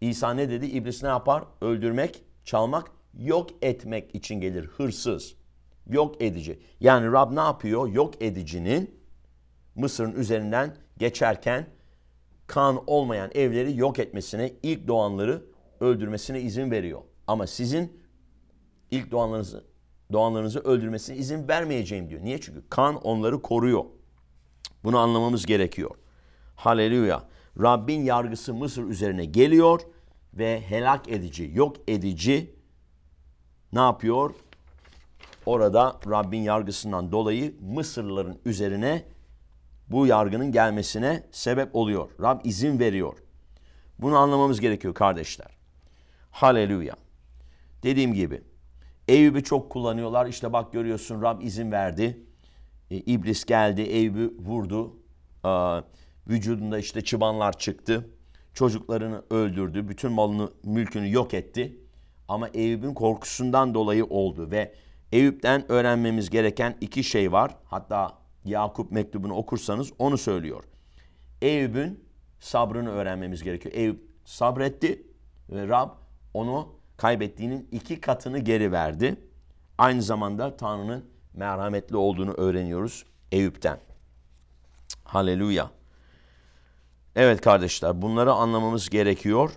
İsa ne dedi? İblis ne yapar? Öldürmek, çalmak, yok etmek için gelir. Hırsız, yok edici. Yani Rab ne yapıyor? Yok edicinin Mısır'ın üzerinden geçerken kan olmayan evleri yok etmesine, ilk doğanları öldürmesine izin veriyor. Ama sizin ilk doğanlarınızı doğanlarınızı öldürmesine izin vermeyeceğim diyor. Niye? Çünkü kan onları koruyor. Bunu anlamamız gerekiyor. Haleluya. Rabbin yargısı Mısır üzerine geliyor ve helak edici, yok edici ne yapıyor? Orada Rabbin yargısından dolayı Mısırlıların üzerine bu yargının gelmesine sebep oluyor. Rab izin veriyor. Bunu anlamamız gerekiyor kardeşler. Haleluya. Dediğim gibi Eyüp'ü çok kullanıyorlar. İşte bak görüyorsun Rab izin verdi. E, İblis geldi, Eyüp'ü vurdu. Vücudunda işte çıbanlar çıktı. Çocuklarını öldürdü. Bütün malını, mülkünü yok etti. Ama Eyüp'ün korkusundan dolayı oldu ve Eyüp'ten öğrenmemiz gereken iki şey var. Hatta Yakup mektubunu okursanız onu söylüyor. Eyüp'ün sabrını öğrenmemiz gerekiyor. Eyüp sabretti ve Rab onu kaybettiğinin iki katını geri verdi. Aynı zamanda Tanrı'nın merhametli olduğunu öğreniyoruz Eyüp'ten. Haleluya. Evet kardeşler bunları anlamamız gerekiyor.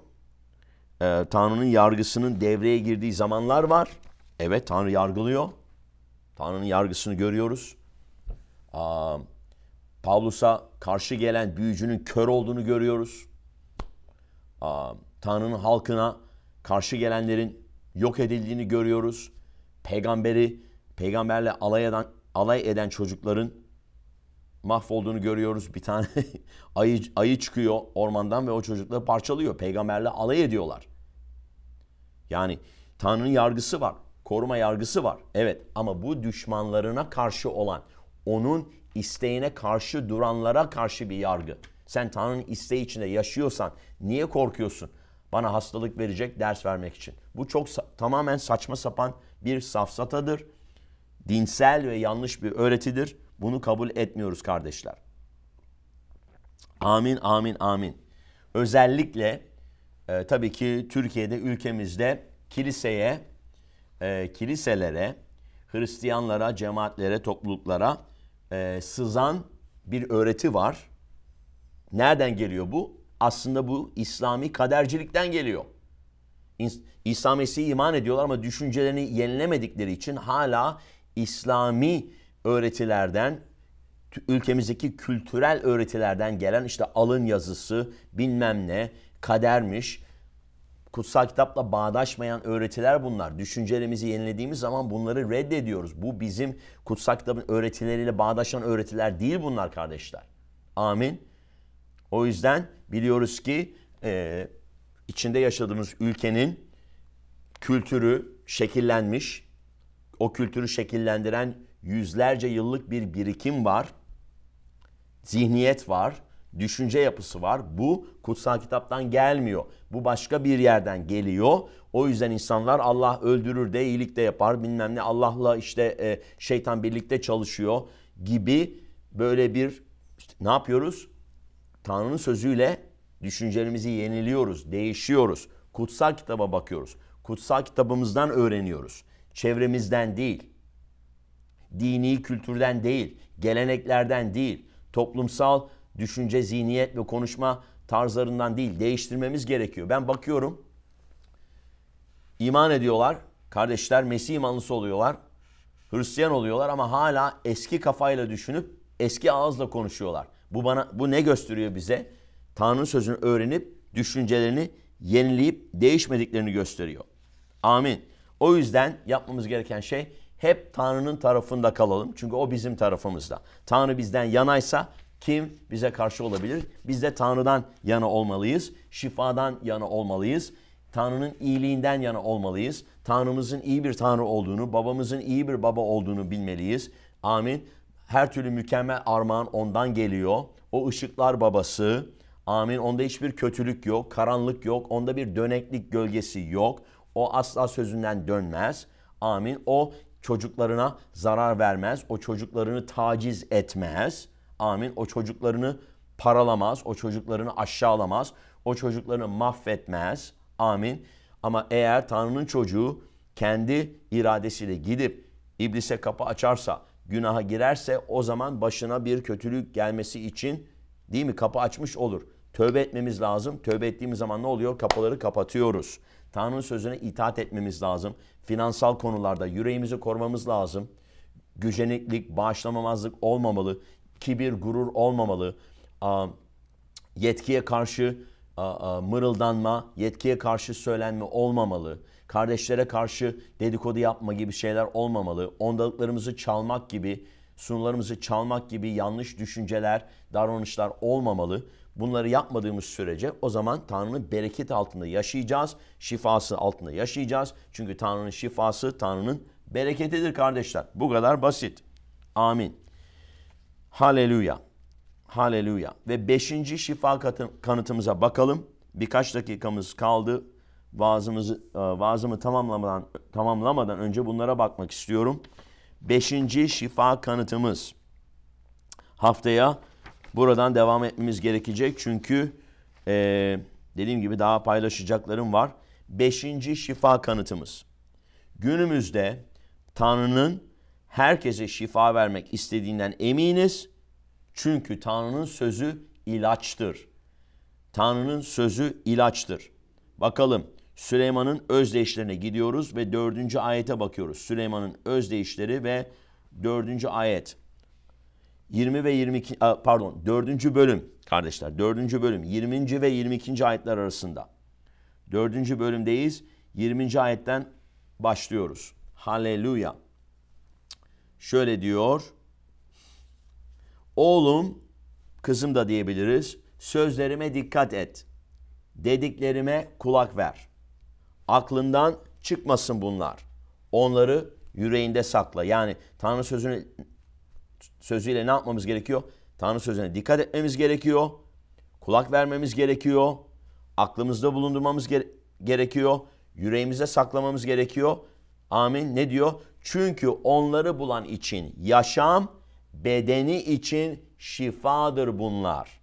Ee, Tanrı'nın yargısının devreye girdiği zamanlar var. Evet Tanrı yargılıyor. Tanrı'nın yargısını görüyoruz. Aa, Pavlus'a karşı gelen büyücünün kör olduğunu görüyoruz. Aa, Tanrı'nın halkına karşı gelenlerin yok edildiğini görüyoruz. Peygamberi, peygamberle alay eden, alay eden çocukların mahvolduğunu görüyoruz. Bir tane ayı, ayı çıkıyor ormandan ve o çocukları parçalıyor. Peygamberle alay ediyorlar. Yani Tanrı'nın yargısı var. Koruma yargısı var. Evet ama bu düşmanlarına karşı olan, onun isteğine karşı duranlara karşı bir yargı. Sen Tanrı'nın isteği içinde yaşıyorsan niye korkuyorsun? Bana hastalık verecek ders vermek için. Bu çok tamamen saçma sapan bir safsatadır. Dinsel ve yanlış bir öğretidir. Bunu kabul etmiyoruz kardeşler. Amin, amin, amin. Özellikle e, tabii ki Türkiye'de, ülkemizde kiliseye, e, kiliselere, Hristiyanlara, cemaatlere, topluluklara e, sızan bir öğreti var. Nereden geliyor bu? Aslında bu İslami kadercilikten geliyor. İsa Mesih'e iman ediyorlar ama düşüncelerini yenilemedikleri için hala İslami öğretilerden, ülkemizdeki kültürel öğretilerden gelen işte alın yazısı, bilmem ne, kadermiş, kutsal kitapla bağdaşmayan öğretiler bunlar. Düşüncelerimizi yenilediğimiz zaman bunları reddediyoruz. Bu bizim kutsal kitabın öğretileriyle bağdaşan öğretiler değil bunlar kardeşler. Amin. O yüzden biliyoruz ki e, içinde yaşadığımız ülkenin kültürü şekillenmiş. O kültürü şekillendiren yüzlerce yıllık bir birikim var. Zihniyet var. Düşünce yapısı var. Bu kutsal kitaptan gelmiyor. Bu başka bir yerden geliyor. O yüzden insanlar Allah öldürür de iyilik de yapar bilmem ne Allah'la işte e, şeytan birlikte çalışıyor gibi böyle bir işte ne yapıyoruz? Tanrı'nın sözüyle düşüncelerimizi yeniliyoruz, değişiyoruz. Kutsal kitaba bakıyoruz. Kutsal kitabımızdan öğreniyoruz. Çevremizden değil. Dini kültürden değil, geleneklerden değil, toplumsal düşünce, zihniyet ve konuşma tarzlarından değil, değiştirmemiz gerekiyor. Ben bakıyorum, iman ediyorlar, kardeşler Mesih imanlısı oluyorlar, Hristiyan oluyorlar ama hala eski kafayla düşünüp eski ağızla konuşuyorlar. Bu bana bu ne gösteriyor bize? Tanrı'nın sözünü öğrenip düşüncelerini yenileyip değişmediklerini gösteriyor. Amin. O yüzden yapmamız gereken şey hep Tanrı'nın tarafında kalalım. Çünkü o bizim tarafımızda. Tanrı bizden yanaysa kim bize karşı olabilir? Biz de Tanrı'dan yana olmalıyız. Şifadan yana olmalıyız. Tanrı'nın iyiliğinden yana olmalıyız. Tanrımızın iyi bir Tanrı olduğunu, babamızın iyi bir baba olduğunu bilmeliyiz. Amin. Her türlü mükemmel armağan ondan geliyor. O ışıklar babası. Amin. Onda hiçbir kötülük yok, karanlık yok. Onda bir döneklik gölgesi yok. O asla sözünden dönmez. Amin. O çocuklarına zarar vermez. O çocuklarını taciz etmez. Amin. O çocuklarını paralamaz. O çocuklarını aşağılamaz. O çocuklarını mahvetmez. Amin. Ama eğer Tanrı'nın çocuğu kendi iradesiyle gidip iblise kapı açarsa, günaha girerse o zaman başına bir kötülük gelmesi için değil mi kapı açmış olur. Tövbe etmemiz lazım. Tövbe ettiğimiz zaman ne oluyor? Kapıları kapatıyoruz. Tanrı'nın sözüne itaat etmemiz lazım. Finansal konularda yüreğimizi korumamız lazım. Güceniklik, bağışlamamazlık olmamalı. Kibir, gurur olmamalı. Yetkiye karşı mırıldanma, yetkiye karşı söylenme olmamalı. Kardeşlere karşı dedikodu yapma gibi şeyler olmamalı. Ondalıklarımızı çalmak gibi, sunularımızı çalmak gibi yanlış düşünceler, davranışlar olmamalı. Bunları yapmadığımız sürece o zaman Tanrı'nın bereket altında yaşayacağız. Şifası altında yaşayacağız. Çünkü Tanrı'nın şifası Tanrı'nın bereketidir kardeşler. Bu kadar basit. Amin. Haleluya. Haleluya. Ve beşinci şifa kanıtımıza bakalım. Birkaç dakikamız kaldı. Vaazımızı, e, vaazımı tamamlamadan, tamamlamadan önce bunlara bakmak istiyorum. Beşinci şifa kanıtımız. Haftaya buradan devam etmemiz gerekecek. Çünkü e, dediğim gibi daha paylaşacaklarım var. Beşinci şifa kanıtımız. Günümüzde Tanrı'nın herkese şifa vermek istediğinden eminiz. Çünkü Tanrı'nın sözü ilaçtır. Tanrı'nın sözü ilaçtır. Bakalım Süleyman'ın özdeyişlerine gidiyoruz ve dördüncü ayete bakıyoruz. Süleyman'ın özdeyişleri ve dördüncü ayet. 20 ve 22 pardon 4. bölüm kardeşler 4. bölüm 20. ve 22. ayetler arasında. 4. bölümdeyiz. 20. ayetten başlıyoruz. Haleluya. Şöyle diyor. Oğlum, kızım da diyebiliriz. Sözlerime dikkat et. Dediklerime kulak ver. Aklından çıkmasın bunlar. Onları yüreğinde sakla. Yani Tanrı sözünü sözüyle ne yapmamız gerekiyor? Tanrı sözüne dikkat etmemiz gerekiyor. Kulak vermemiz gerekiyor. Aklımızda bulundurmamız gere- gerekiyor. Yüreğimize saklamamız gerekiyor. Amin. Ne diyor? Çünkü onları bulan için yaşam, bedeni için şifadır bunlar.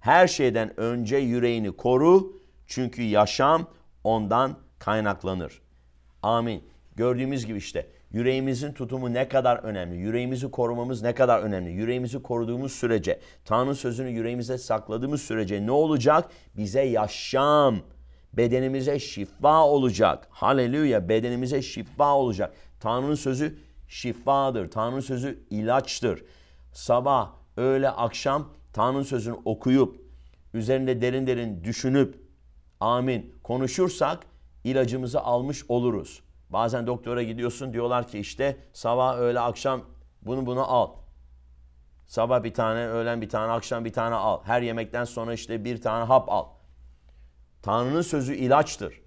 Her şeyden önce yüreğini koru. Çünkü yaşam ondan kaynaklanır. Amin. Gördüğümüz gibi işte yüreğimizin tutumu ne kadar önemli, yüreğimizi korumamız ne kadar önemli. Yüreğimizi koruduğumuz sürece, Tanrı sözünü yüreğimize sakladığımız sürece ne olacak? Bize yaşam, bedenimize şifa olacak. Haleluya, bedenimize şifa olacak. Tanrı'nın sözü şifadır. Tanrı'nın sözü ilaçtır. Sabah, öğle, akşam Tanrı'nın sözünü okuyup, üzerinde derin derin düşünüp, amin konuşursak ilacımızı almış oluruz. Bazen doktora gidiyorsun diyorlar ki işte sabah öğle akşam bunu bunu al. Sabah bir tane, öğlen bir tane, akşam bir tane al. Her yemekten sonra işte bir tane hap al. Tanrı'nın sözü ilaçtır.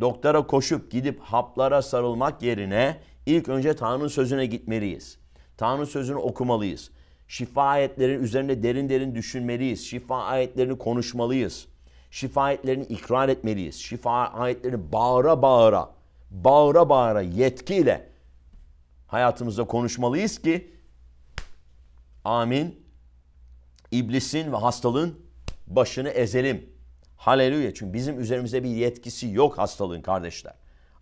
Doktora koşup gidip haplara sarılmak yerine ilk önce Tanrı'nın sözüne gitmeliyiz. Tanrı sözünü okumalıyız. Şifa ayetlerin üzerine derin derin düşünmeliyiz. Şifa ayetlerini konuşmalıyız. Şifa ayetlerini ikrar etmeliyiz. Şifa ayetlerini bağıra bağıra, bağıra bağıra yetkiyle hayatımızda konuşmalıyız ki amin iblisin ve hastalığın başını ezelim. Haleluya. Çünkü bizim üzerimizde bir yetkisi yok hastalığın kardeşler.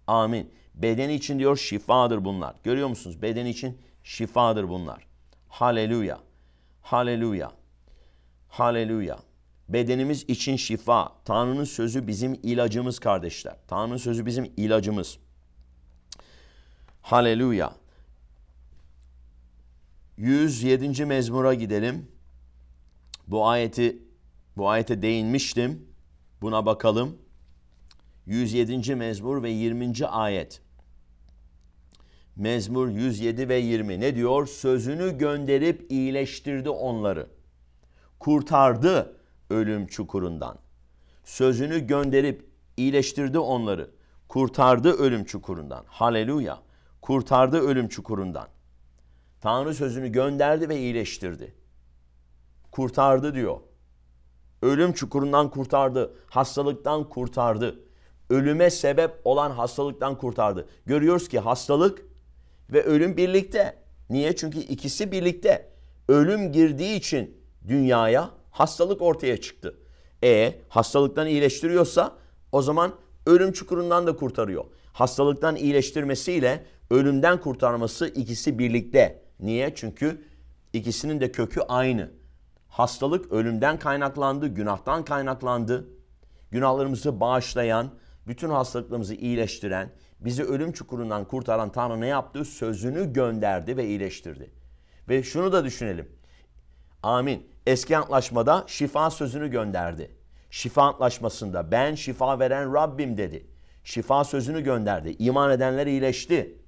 Amin. Bedeni için diyor şifadır bunlar. Görüyor musunuz? Bedeni için şifadır bunlar. Haleluya. Haleluya. Haleluya. Bedenimiz için şifa. Tanrı'nın sözü bizim ilacımız kardeşler. Tanrı'nın sözü bizim ilacımız. Haleluya. 107. mezmura gidelim. Bu ayeti bu ayete değinmiştim. Buna bakalım. 107. mezmur ve 20. ayet. Mezmur 107 ve 20 ne diyor? Sözünü gönderip iyileştirdi onları. Kurtardı ölüm çukurundan. Sözünü gönderip iyileştirdi onları. Kurtardı ölüm çukurundan. Haleluya. Kurtardı ölüm çukurundan. Tanrı sözünü gönderdi ve iyileştirdi. Kurtardı diyor. Ölüm çukurundan kurtardı. Hastalıktan kurtardı. Ölüme sebep olan hastalıktan kurtardı. Görüyoruz ki hastalık ve ölüm birlikte. Niye? Çünkü ikisi birlikte. Ölüm girdiği için dünyaya hastalık ortaya çıktı. E hastalıktan iyileştiriyorsa o zaman ölüm çukurundan da kurtarıyor. Hastalıktan iyileştirmesiyle ölümden kurtarması ikisi birlikte. Niye? Çünkü ikisinin de kökü aynı. Hastalık ölümden kaynaklandı, günahtan kaynaklandı. Günahlarımızı bağışlayan, bütün hastalıklarımızı iyileştiren, bizi ölüm çukurundan kurtaran Tanrı ne yaptı? Sözünü gönderdi ve iyileştirdi. Ve şunu da düşünelim. Amin. Eski antlaşmada şifa sözünü gönderdi. Şifa antlaşmasında ben şifa veren Rabbim dedi. Şifa sözünü gönderdi. İman edenler iyileşti.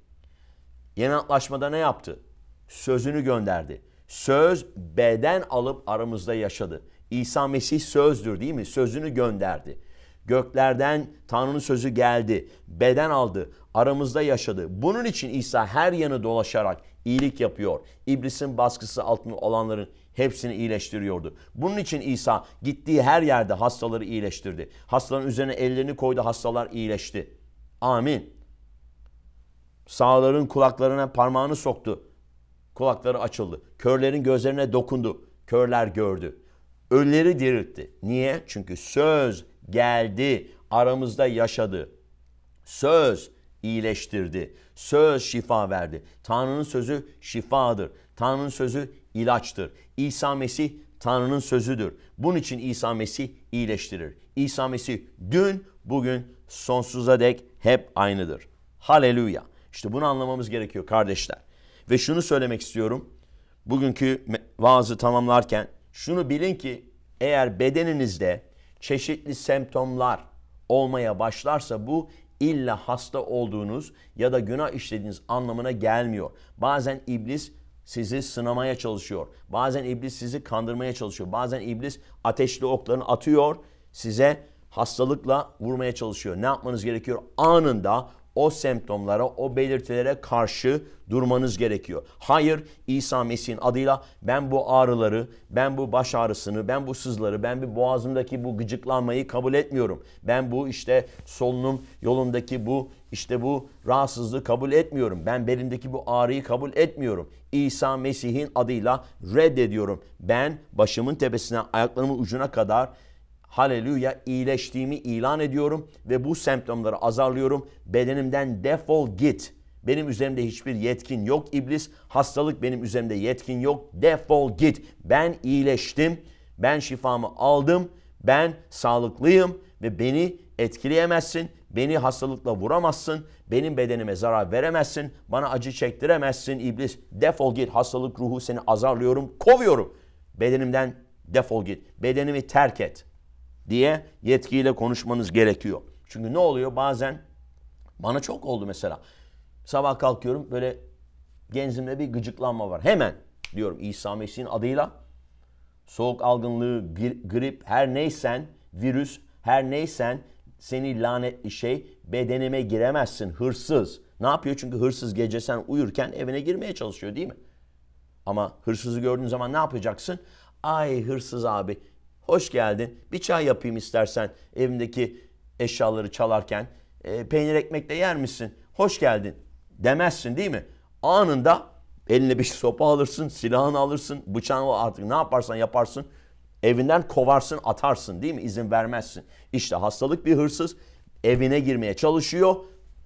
Yeni antlaşmada ne yaptı? Sözünü gönderdi. Söz beden alıp aramızda yaşadı. İsa Mesih sözdür değil mi? Sözünü gönderdi. Göklerden Tanrı'nın sözü geldi. Beden aldı. Aramızda yaşadı. Bunun için İsa her yanı dolaşarak iyilik yapıyor. İblisin baskısı altında olanların hepsini iyileştiriyordu. Bunun için İsa gittiği her yerde hastaları iyileştirdi. Hastaların üzerine ellerini koydu, hastalar iyileşti. Amin. Sağların kulaklarına parmağını soktu. Kulakları açıldı. Körlerin gözlerine dokundu. Körler gördü. Ölüleri diriltti. Niye? Çünkü söz geldi, aramızda yaşadı. Söz iyileştirdi. Söz şifa verdi. Tanrı'nın sözü şifadır. Tanrı'nın sözü ilaçtır. İsa Mesih Tanrı'nın sözüdür. Bunun için İsa Mesih iyileştirir. İsa Mesih dün, bugün, sonsuza dek hep aynıdır. Haleluya. İşte bunu anlamamız gerekiyor kardeşler. Ve şunu söylemek istiyorum. Bugünkü vaazı tamamlarken şunu bilin ki eğer bedeninizde çeşitli semptomlar olmaya başlarsa bu illa hasta olduğunuz ya da günah işlediğiniz anlamına gelmiyor. Bazen iblis sizi sınamaya çalışıyor. Bazen iblis sizi kandırmaya çalışıyor. Bazen iblis ateşli oklarını atıyor, size hastalıkla vurmaya çalışıyor. Ne yapmanız gerekiyor? Anında o semptomlara, o belirtilere karşı durmanız gerekiyor. Hayır, İsa Mesih'in adıyla ben bu ağrıları, ben bu baş ağrısını, ben bu sızları, ben bir boğazımdaki bu gıcıklanmayı kabul etmiyorum. Ben bu işte solunum yolundaki bu işte bu rahatsızlığı kabul etmiyorum. Ben belimdeki bu ağrıyı kabul etmiyorum. İsa Mesih'in adıyla reddediyorum. Ben başımın tepesine, ayaklarımın ucuna kadar haleluya iyileştiğimi ilan ediyorum ve bu semptomları azarlıyorum. Bedenimden defol git. Benim üzerimde hiçbir yetkin yok iblis. Hastalık benim üzerimde yetkin yok. Defol git. Ben iyileştim. Ben şifamı aldım. Ben sağlıklıyım ve beni etkileyemezsin. Beni hastalıkla vuramazsın. Benim bedenime zarar veremezsin. Bana acı çektiremezsin iblis. Defol git. Hastalık ruhu seni azarlıyorum. Kovuyorum. Bedenimden defol git. Bedenimi terk et diye yetkiyle konuşmanız gerekiyor. Çünkü ne oluyor bazen bana çok oldu mesela. Sabah kalkıyorum böyle genzimde bir gıcıklanma var. Hemen diyorum İsa Mesih'in adıyla soğuk algınlığı, grip her neysen, virüs her neysen seni lanetli şey bedenime giremezsin hırsız. Ne yapıyor? Çünkü hırsız gece sen uyurken evine girmeye çalışıyor değil mi? Ama hırsızı gördüğün zaman ne yapacaksın? Ay hırsız abi hoş geldin. Bir çay yapayım istersen evimdeki eşyaları çalarken. E, peynir ekmekle yer misin? Hoş geldin demezsin değil mi? Anında eline bir sopa alırsın, silahını alırsın, bıçağını artık ne yaparsan yaparsın. Evinden kovarsın, atarsın değil mi? İzin vermezsin. İşte hastalık bir hırsız evine girmeye çalışıyor.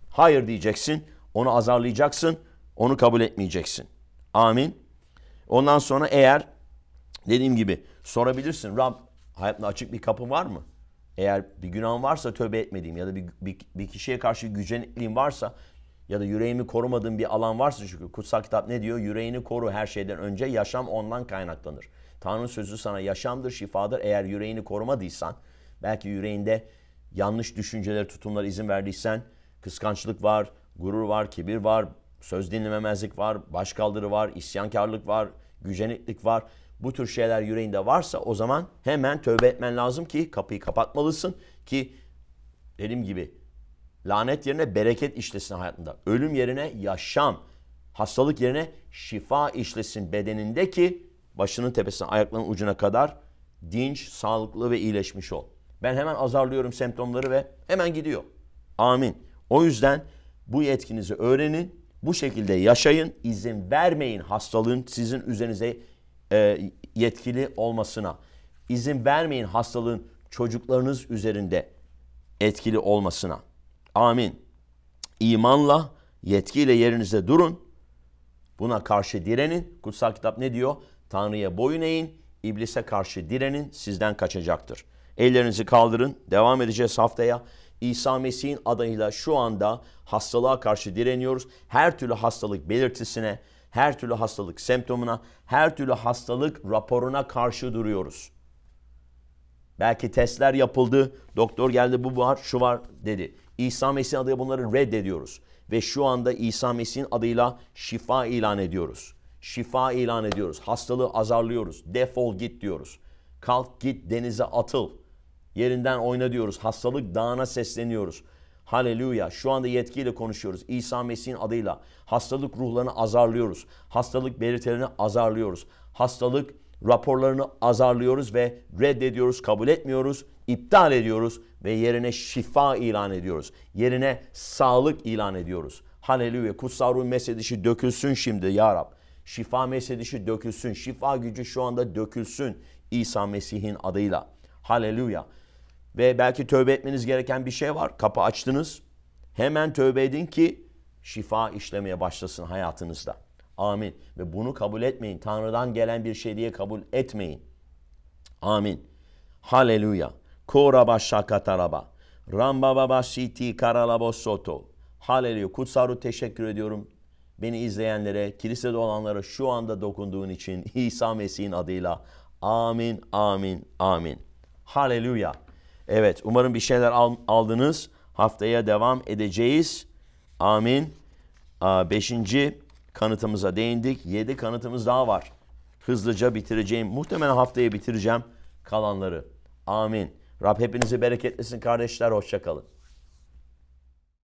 Hayır diyeceksin. Onu azarlayacaksın. Onu kabul etmeyeceksin. Amin. Ondan sonra eğer dediğim gibi sorabilirsin. Rab hayatımda açık bir kapı var mı? Eğer bir günahım varsa tövbe etmediğim ya da bir, bir, bir kişiye karşı gücenlikliğim varsa ya da yüreğimi korumadığım bir alan varsa çünkü kutsal kitap ne diyor? Yüreğini koru her şeyden önce yaşam ondan kaynaklanır. Tanrı sözü sana yaşamdır, şifadır. Eğer yüreğini korumadıysan, belki yüreğinde yanlış düşünceler, tutumlar izin verdiysen, kıskançlık var, gurur var, kibir var, söz dinlememezlik var, başkaldırı var, isyankarlık var, güceniklik var. Bu tür şeyler yüreğinde varsa o zaman hemen tövbe etmen lazım ki kapıyı kapatmalısın ki dediğim gibi lanet yerine bereket işlesin hayatında. Ölüm yerine yaşam, hastalık yerine şifa işlesin bedeninde ki başının tepesine ayaklarının ucuna kadar dinç, sağlıklı ve iyileşmiş ol. Ben hemen azarlıyorum semptomları ve hemen gidiyor. Amin. O yüzden bu yetkinizi öğrenin, bu şekilde yaşayın, izin vermeyin hastalığın sizin üzerinize e, yetkili olmasına. İzin vermeyin hastalığın çocuklarınız üzerinde etkili olmasına. Amin. İmanla, yetkiyle yerinizde durun. Buna karşı direnin. Kutsal kitap ne diyor? Tanrı'ya boyun eğin, iblise karşı direnin, sizden kaçacaktır. Ellerinizi kaldırın. Devam edeceğiz haftaya. İsa Mesih'in adıyla şu anda hastalığa karşı direniyoruz. Her türlü hastalık belirtisine, her türlü hastalık semptomuna, her türlü hastalık raporuna karşı duruyoruz. Belki testler yapıldı, doktor geldi bu var, şu var dedi. İsa Mesih'in adıyla bunları reddediyoruz. Ve şu anda İsa Mesih'in adıyla şifa ilan ediyoruz. Şifa ilan ediyoruz. Hastalığı azarlıyoruz. Defol git diyoruz. Kalk git denize atıl. Yerinden oyna diyoruz. Hastalık dağına sesleniyoruz. Haleluya. Şu anda yetkiyle konuşuyoruz. İsa Mesih'in adıyla hastalık ruhlarını azarlıyoruz. Hastalık belirtilerini azarlıyoruz. Hastalık raporlarını azarlıyoruz ve reddediyoruz, kabul etmiyoruz, iptal ediyoruz ve yerine şifa ilan ediyoruz. Yerine sağlık ilan ediyoruz. Haleluya. Kutsal ruh mesedişi dökülsün şimdi ya Rab. Şifa mesedişi dökülsün. Şifa gücü şu anda dökülsün İsa Mesih'in adıyla. Haleluya. Ve belki tövbe etmeniz gereken bir şey var. Kapı açtınız. Hemen tövbe edin ki şifa işlemeye başlasın hayatınızda. Amin. Ve bunu kabul etmeyin. Tanrı'dan gelen bir şey diye kabul etmeyin. Amin. Haleluya. Koraba şakataraba. Ramba baba siti karalabo soto. Haleluya. Kutsaru teşekkür ediyorum. Beni izleyenlere, kilisede olanlara şu anda dokunduğun için İsa Mesih'in adıyla. Amin, amin, amin. Haleluya. Evet, umarım bir şeyler aldınız. Haftaya devam edeceğiz. Amin. Beşinci kanıtımıza değindik. Yedi kanıtımız daha var. Hızlıca bitireceğim. Muhtemelen haftaya bitireceğim kalanları. Amin. Rab hepinizi bereketlesin kardeşler. Hoşçakalın.